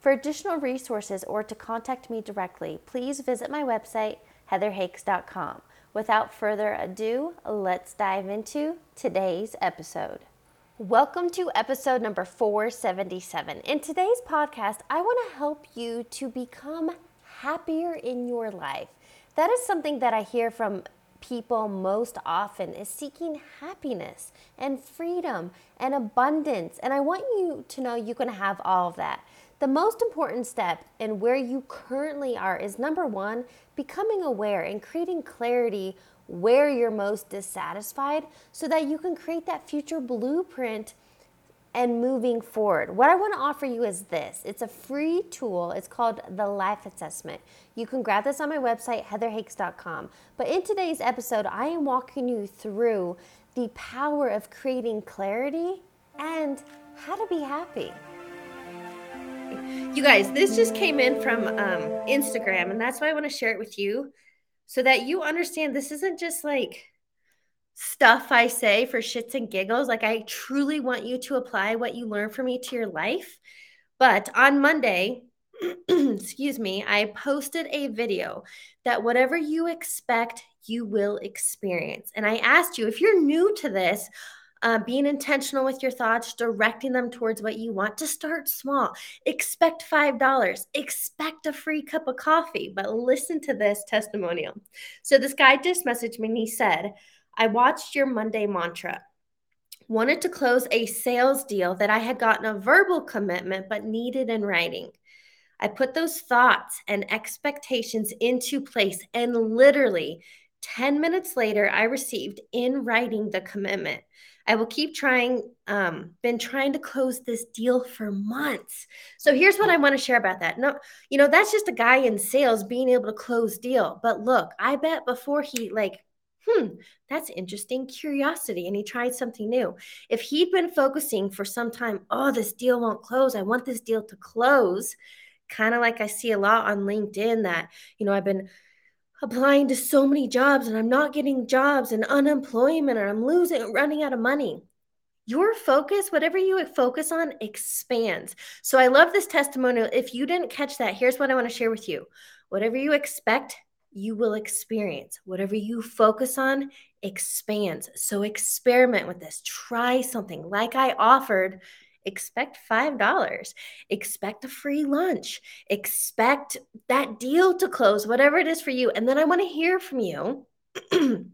For additional resources or to contact me directly, please visit my website, heatherhakes.com. Without further ado, let's dive into today's episode. Welcome to episode number 477. In today's podcast, I want to help you to become happier in your life. That is something that I hear from people most often is seeking happiness and freedom and abundance. And I want you to know you can have all of that. The most important step in where you currently are is number one, becoming aware and creating clarity where you're most dissatisfied so that you can create that future blueprint and moving forward. What I want to offer you is this it's a free tool. It's called the Life Assessment. You can grab this on my website, heatherhakes.com. But in today's episode, I am walking you through the power of creating clarity and how to be happy. You guys, this just came in from um, Instagram, and that's why I want to share it with you so that you understand this isn't just like stuff I say for shits and giggles. Like, I truly want you to apply what you learn from me to your life. But on Monday, excuse me, I posted a video that whatever you expect, you will experience. And I asked you if you're new to this, uh, being intentional with your thoughts, directing them towards what you want to start small. Expect $5, expect a free cup of coffee, but listen to this testimonial. So, this guy just messaged me and he said, I watched your Monday mantra. Wanted to close a sales deal that I had gotten a verbal commitment but needed in writing. I put those thoughts and expectations into place, and literally 10 minutes later, I received in writing the commitment. I will keep trying, um, been trying to close this deal for months. So here's what I want to share about that. No, you know, that's just a guy in sales being able to close deal. But look, I bet before he like, hmm, that's interesting curiosity. And he tried something new. If he'd been focusing for some time, oh, this deal won't close. I want this deal to close. Kind of like I see a lot on LinkedIn that, you know, I've been applying to so many jobs and I'm not getting jobs and unemployment and I'm losing, running out of money. Your focus, whatever you focus on, expands. So I love this testimonial. If you didn't catch that, here's what I want to share with you. Whatever you expect, you will experience. Whatever you focus on expands. So experiment with this. Try something like I offered expect $5 expect a free lunch. Expect that deal to close whatever it is for you. And then i want to hear from you.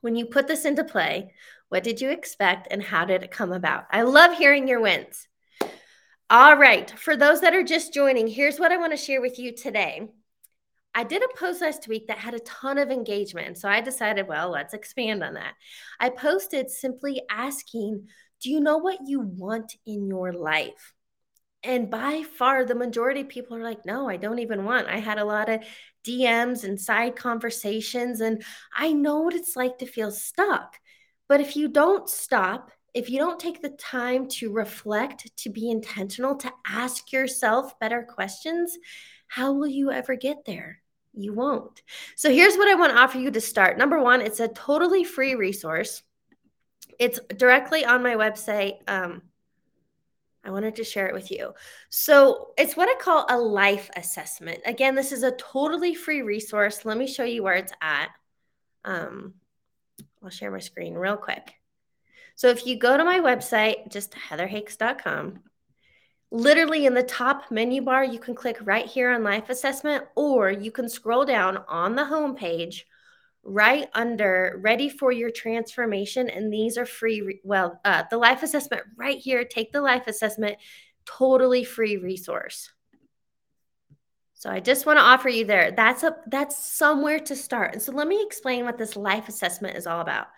When you put this into play what did you expect and how did it come about? I love hearing your wins. All right for those that are just joining here's what i want to share with you today. I did a post last week that had a ton of engagement. So I decided, well, let's expand on that. I posted simply asking do you know what you want in your life? And by far, the majority of people are like, no, I don't even want. I had a lot of DMs and side conversations, and I know what it's like to feel stuck. But if you don't stop, if you don't take the time to reflect, to be intentional, to ask yourself better questions, how will you ever get there? You won't. So here's what I want to offer you to start. Number one, it's a totally free resource. It's directly on my website. Um, I wanted to share it with you. So it's what I call a life assessment. Again, this is a totally free resource. Let me show you where it's at. Um, I'll share my screen real quick. So if you go to my website, just heatherhakes.com, literally in the top menu bar, you can click right here on life assessment, or you can scroll down on the home page right under ready for your transformation and these are free well uh, the life assessment right here. Take the life assessment totally free resource. So i just want to offer you there. That's a that's somewhere to start. And so let me explain what this life assessment is all about.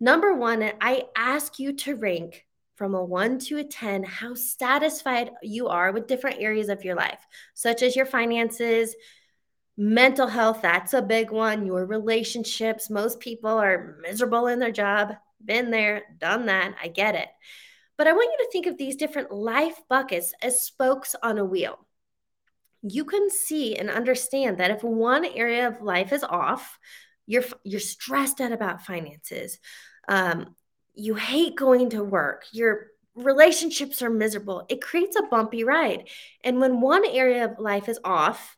Number one i ask you to rank from a one to a 10 how satisfied you are with different areas of your life, such as your finances, mental health. That's a big one. Your relationships. Most people are miserable in their job. Been there, done that. I get it. But I want you to think of these different life buckets as spokes on a wheel. You can see and understand that if one area of life is off, you're you're stressed out about finances. Um, you hate going to work. Your relationships are miserable. It creates a bumpy ride. And when one area of life is off,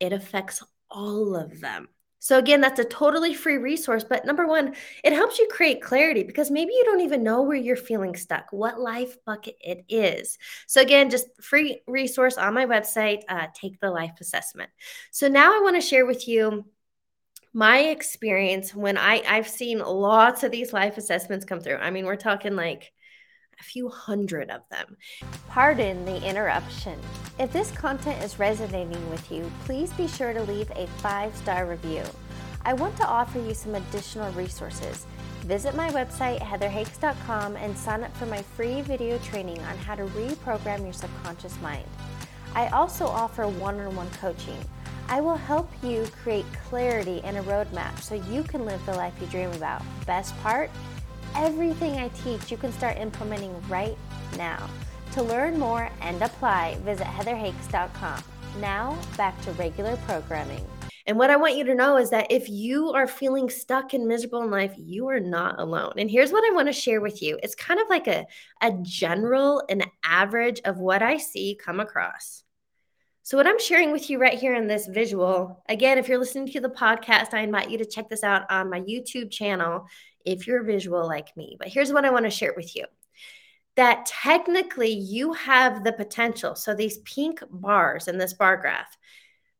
it affects all of them. So, again, that's a totally free resource. But number one, it helps you create clarity because maybe you don't even know where you're feeling stuck, what life bucket it is. So, again, just free resource on my website, uh, Take the Life Assessment. So, now I want to share with you my experience when I, I've seen lots of these life assessments come through. I mean, we're talking like a few hundred of them. Pardon the interruption. If this content is resonating with you, please be sure to leave a five star review. I want to offer you some additional resources. Visit my website, heatherhakes.com, and sign up for my free video training on how to reprogram your subconscious mind. I also offer one on one coaching. I will help you create clarity and a roadmap so you can live the life you dream about. Best part? Everything I teach you can start implementing right now. To learn more and apply, visit heatherhakes.com. Now, back to regular programming. And what I want you to know is that if you are feeling stuck and miserable in life, you are not alone. And here's what I want to share with you it's kind of like a, a general an average of what I see come across. So, what I'm sharing with you right here in this visual, again, if you're listening to the podcast, I invite you to check this out on my YouTube channel if you're visual like me. But here's what I want to share with you that technically you have the potential. So these pink bars in this bar graph,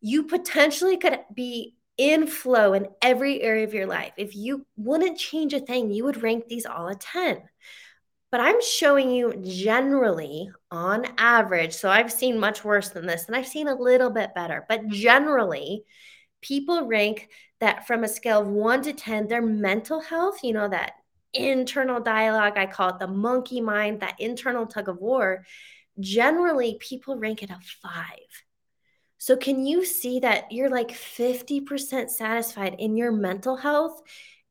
you potentially could be in flow in every area of your life. If you wouldn't change a thing, you would rank these all a 10. But I'm showing you generally on average. So I've seen much worse than this, and I've seen a little bit better. But generally, people rank that from a scale of one to 10, their mental health, you know, that internal dialogue, I call it the monkey mind, that internal tug of war, generally people rank it a five. So, can you see that you're like 50% satisfied in your mental health?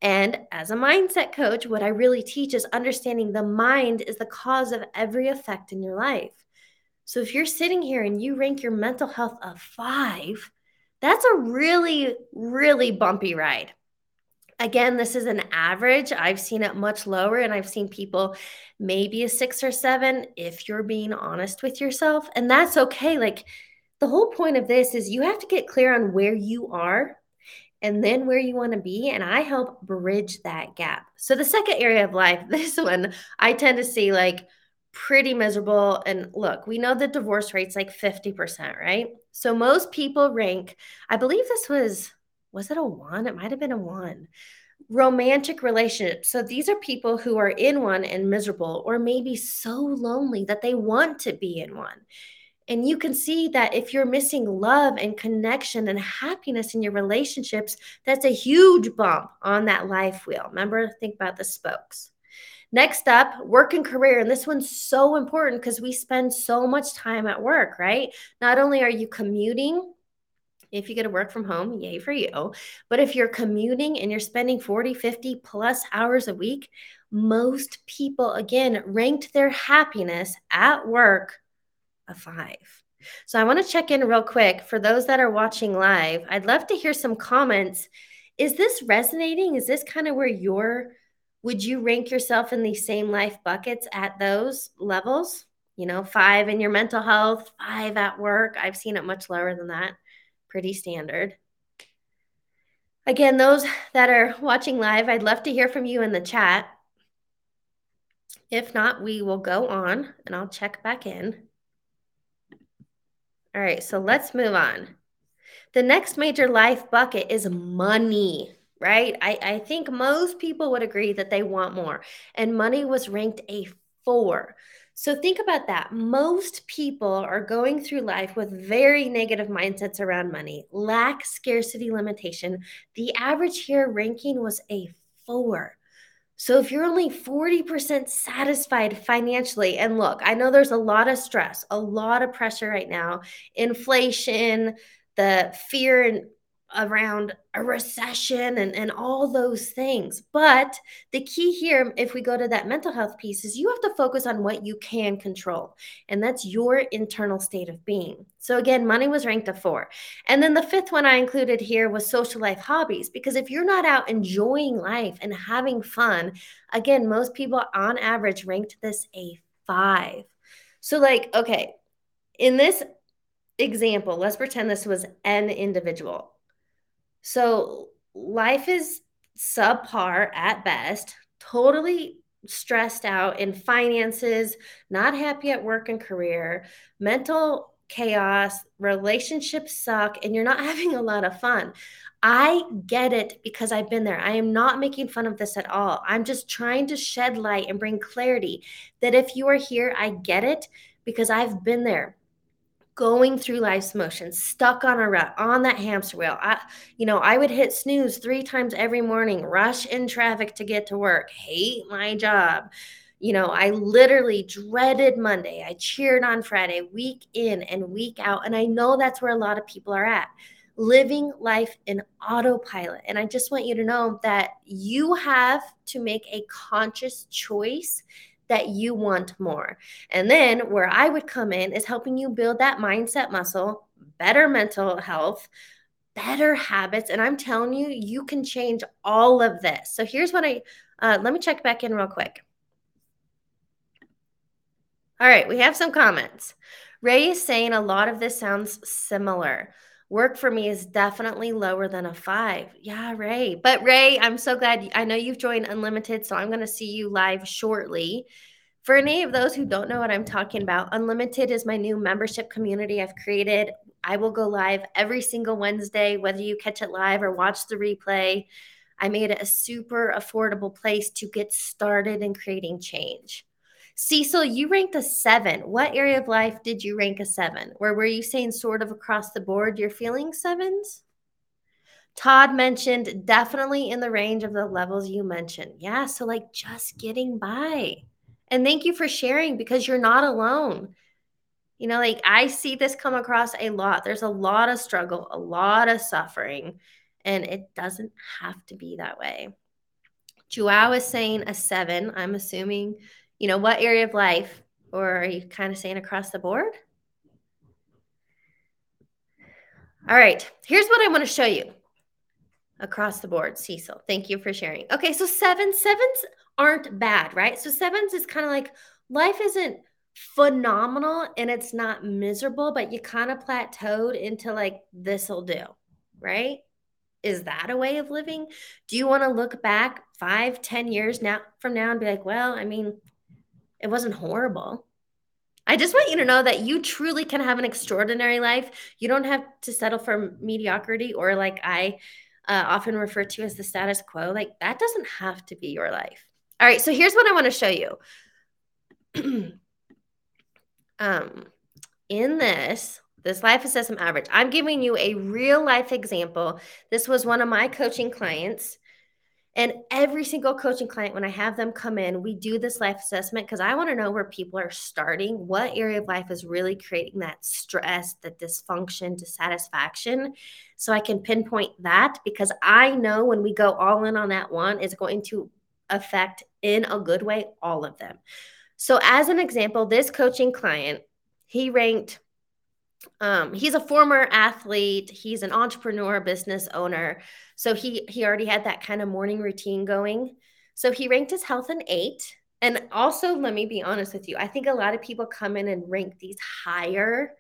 And as a mindset coach, what I really teach is understanding the mind is the cause of every effect in your life. So, if you're sitting here and you rank your mental health a five, that's a really, really bumpy ride. Again, this is an average. I've seen it much lower, and I've seen people maybe a six or seven if you're being honest with yourself. And that's okay. Like the whole point of this is you have to get clear on where you are and then where you want to be. And I help bridge that gap. So, the second area of life, this one, I tend to see like pretty miserable. And look, we know the divorce rate's like 50%, right? So most people rank, I believe this was, was it a one? It might have been a one. Romantic relationships. So these are people who are in one and miserable, or maybe so lonely that they want to be in one. And you can see that if you're missing love and connection and happiness in your relationships, that's a huge bump on that life wheel. Remember, think about the spokes. Next up, work and career. And this one's so important because we spend so much time at work, right? Not only are you commuting, if you get to work from home, yay for you. But if you're commuting and you're spending 40, 50 plus hours a week, most people, again, ranked their happiness at work a five. So I want to check in real quick for those that are watching live. I'd love to hear some comments. Is this resonating? Is this kind of where you're would you rank yourself in these same life buckets at those levels? You know, five in your mental health, five at work. I've seen it much lower than that. Pretty standard. Again, those that are watching live, I'd love to hear from you in the chat. If not, we will go on and I'll check back in. All right, so let's move on. The next major life bucket is money right? I, I think most people would agree that they want more. And money was ranked a four. So think about that. Most people are going through life with very negative mindsets around money, lack scarcity limitation. The average here ranking was a four. So if you're only 40% satisfied financially, and look, I know there's a lot of stress, a lot of pressure right now, inflation, the fear and around a recession and, and all those things. But the key here, if we go to that mental health piece, is you have to focus on what you can control, and that's your internal state of being. So, again, money was ranked a four. And then the fifth one I included here was social life hobbies, because if you're not out enjoying life and having fun, again, most people on average ranked this a five. So, like, okay, in this example, let's pretend this was an individual so life is subpar at best, totally stressed out in finances, not happy at work and career, mental chaos, relationships suck, and you're not having a lot of fun. I get it because I've been there. I am not making fun of this at all. I'm just trying to shed light and bring clarity that if you are here, I get it because I've been there going through life's motions, stuck on a rut, on that hamster wheel. I, you know, I would hit snooze three times every morning, rush in traffic to get to work, hate my job. You know, I literally dreaded Monday. I cheered on Friday, week in and week out. And I know that's where a lot of people are at living life in autopilot. And I just want you to know that you have to make a conscious choice that you want more. And then where I would come in is helping you build that mindset muscle, better mental health, better habits. And I'm telling you, you can change all of this. So here's what I uh, let me check back in real quick. All right, we have some comments. Ray is saying a lot of this sounds similar. Work for me is definitely lower than a five. Yeah, Ray. But Ray, I'm so glad. I know you've joined Unlimited, so I'm going to see you live shortly. For any of those who don't know what I'm talking about, Unlimited is my new membership community I've created. I will go live every single Wednesday, whether you catch it live or watch the replay. I made it a super affordable place to get started in creating change. Cecil, you ranked a seven. What area of life did you rank a seven? Or were you saying sort of across the board you're feeling sevens? Todd mentioned definitely in the range of the levels you mentioned. Yeah, so like just getting by. And thank you for sharing because you're not alone. You know, like I see this come across a lot. There's a lot of struggle, a lot of suffering, and it doesn't have to be that way. Joao is saying a seven. I'm assuming you know, what area of life? Or are you kind of saying across the board? All right, here's what I want to show you across the board, Cecil. Thank you for sharing. Okay, so seven, sevens aren't bad, right? So sevens is kind of like life isn't phenomenal and it's not miserable, but you kind of plateaued into like this'll do, right? Is that a way of living? Do you want to look back five, ten years now from now and be like, well, I mean, it wasn't horrible. I just want you to know that you truly can have an extraordinary life. You don't have to settle for mediocrity or like I uh, often refer to as the status quo. Like that doesn't have to be your life. All right, so here's what I want to show you. um, in this, this life assessment average, I'm giving you a real life example. This was one of my coaching clients. And every single coaching client, when I have them come in, we do this life assessment because I want to know where people are starting, what area of life is really creating that stress, the dysfunction, dissatisfaction. So I can pinpoint that because I know when we go all in on that one, it's going to affect in a good way all of them. So, as an example, this coaching client, he ranked um, he's a former athlete. He's an entrepreneur business owner. So he he already had that kind of morning routine going. So he ranked his health an eight. And also let me be honest with you i think a lot of people come in and rank these higher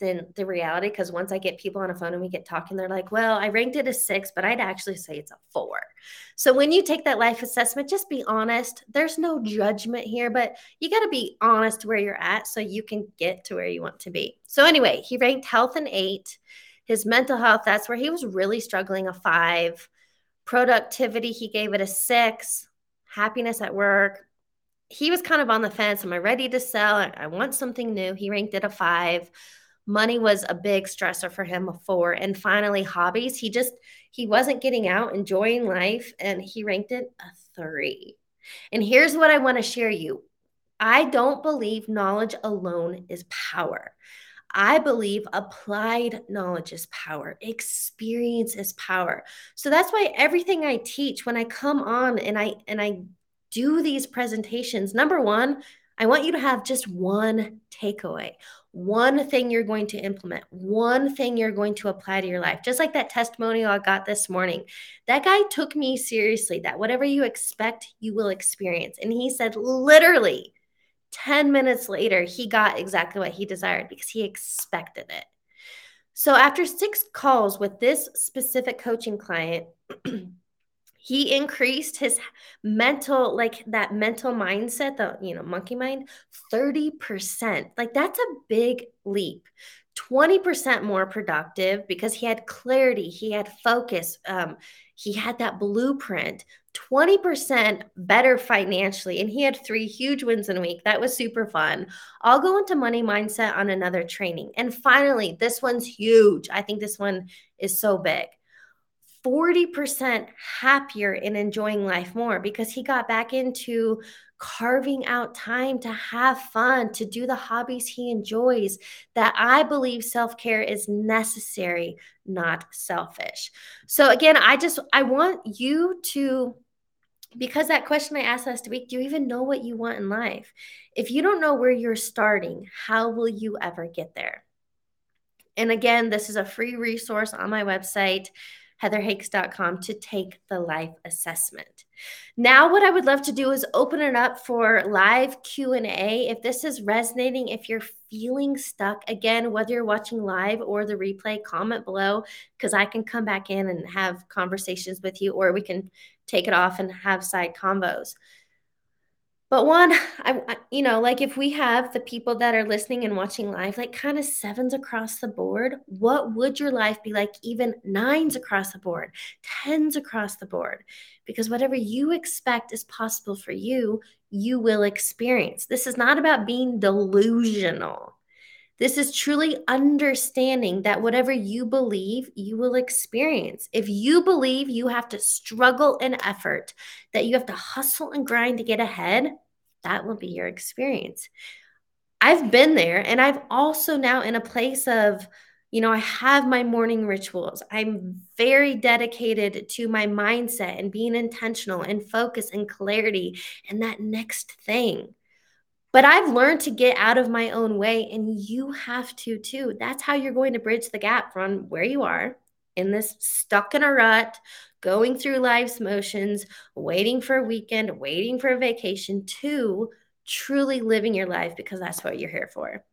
than the reality because once I get people on a phone and we get talking, they're like, well, I ranked it a six, but I'd actually say it's a four. So when you take that life assessment, just be honest. There's no judgment here, but you got to be honest where you're at so you can get to where you want to be. So anyway, he ranked health an eight. His mental health, that's where he was really struggling, a five. Productivity, he gave it a six. Happiness at work, he was kind of on the fence. Am I ready to sell? I want something new. He ranked it a five money was a big stressor for him before. And finally hobbies he just he wasn't getting out enjoying life and he ranked it a three. And here's what I want to share you. I don't believe knowledge alone is power. I believe applied knowledge is power, experience is power. So that's why everything I teach when I come on and I and I do these presentations, number 1, I want you to have just one takeaway, one thing you're going to implement, one thing you're going to apply to your life. Just like that testimonial I got this morning. That guy took me seriously that whatever you expect, you will experience. And he said, literally, 10 minutes later, he got exactly what he desired because he expected it. So, after six calls with this specific coaching client, he increased his mental like that mental mindset the you know monkey mind 30% like that's a big leap. 20% more productive because he had clarity he had focus um, he had that blueprint. 20% better financially and he had three huge wins in a week. That was super fun. I'll go into money mindset on another training. And finally this one's huge. I think this one is so big 40% happier and enjoying life more because he got back into carving out time to have fun, to do the hobbies he enjoys. That I believe self care is necessary, not selfish. So, again, I just, I want you to. Because that question I asked last week, do you even know what you want in life? If you don't know where you're starting, how will you ever get there? And again, this is a free resource on my website heatherhakes.com to take the life assessment. Now what I would love to do is open it up for live Q&A. If this is resonating, if you're feeling stuck, again, whether you're watching live or the replay, comment below because I can come back in and have conversations with you or we can take it off and have side combos. But one, I, you know, like if we have the people that are listening and watching live, like kind of sevens across the board, what would your life be like? Even nines across the board, tens across the board, because whatever you expect is possible for you, you will experience. This is not about being delusional. This is truly understanding that whatever you believe, you will experience. If you believe you have to struggle and effort, that you have to hustle and grind to get ahead, that will be your experience. I've been there and I've also now in a place of, you know, I have my morning rituals. I'm very dedicated to my mindset and being intentional and focus and clarity and that next thing. But I've learned to get out of my own way, and you have to too. That's how you're going to bridge the gap from where you are in this stuck in a rut, going through life's motions, waiting for a weekend, waiting for a vacation, to truly living your life because that's what you're here for.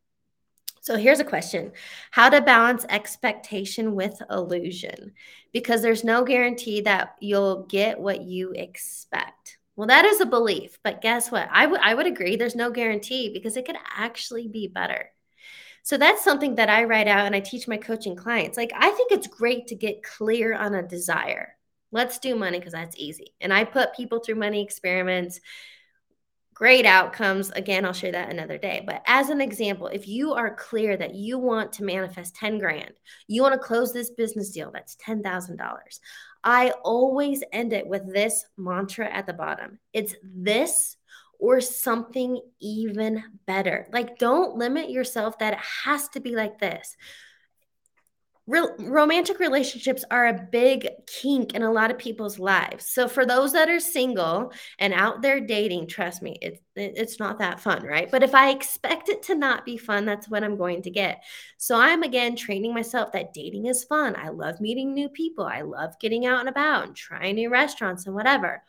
So here's a question How to balance expectation with illusion? Because there's no guarantee that you'll get what you expect. Well, that is a belief, but guess what? I, w- I would agree there's no guarantee because it could actually be better. So that's something that I write out and I teach my coaching clients. Like, I think it's great to get clear on a desire. Let's do money because that's easy. And I put people through money experiments, great outcomes. Again, I'll share that another day. But as an example, if you are clear that you want to manifest 10 grand, you want to close this business deal that's $10,000. I always end it with this mantra at the bottom it's this or something even better. Like, don't limit yourself that it has to be like this. Romantic relationships are a big kink in a lot of people's lives. So for those that are single and out there dating, trust me, it's it's not that fun, right? But if I expect it to not be fun, that's what I'm going to get. So I'm again training myself that dating is fun. I love meeting new people. I love getting out and about and trying new restaurants and whatever.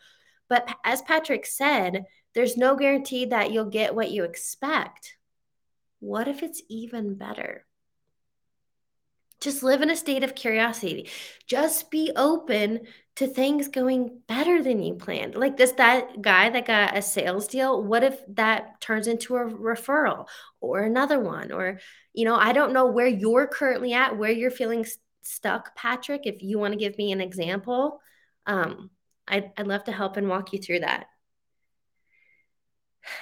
But as Patrick said, there's no guarantee that you'll get what you expect. What if it's even better? Just live in a state of curiosity. Just be open to things going better than you planned. Like this that guy that got a sales deal, what if that turns into a referral or another one or you know, I don't know where you're currently at, where you're feeling stuck, Patrick, if you want to give me an example. Um I'd, I'd love to help and walk you through that.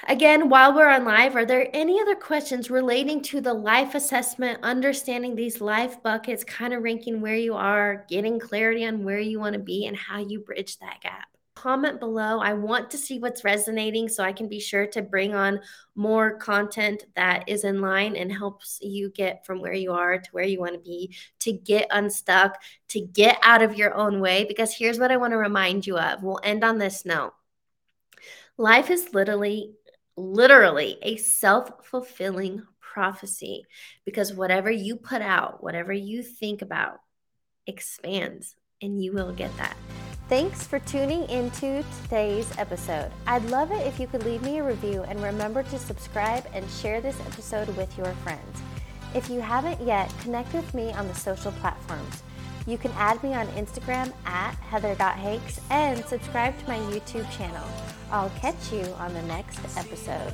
Again, while we're on live, are there any other questions relating to the life assessment, understanding these life buckets, kind of ranking where you are, getting clarity on where you want to be and how you bridge that gap? comment below. I want to see what's resonating so I can be sure to bring on more content that is in line and helps you get from where you are to where you want to be, to get unstuck, to get out of your own way. Because here's what I want to remind you of. We'll end on this note. Life is literally, literally a self fulfilling prophecy because whatever you put out, whatever you think about, expands and you will get that. Thanks for tuning into today's episode. I'd love it if you could leave me a review and remember to subscribe and share this episode with your friends. If you haven't yet, connect with me on the social platforms. You can add me on Instagram at heather.hakes and subscribe to my YouTube channel. I'll catch you on the next episode.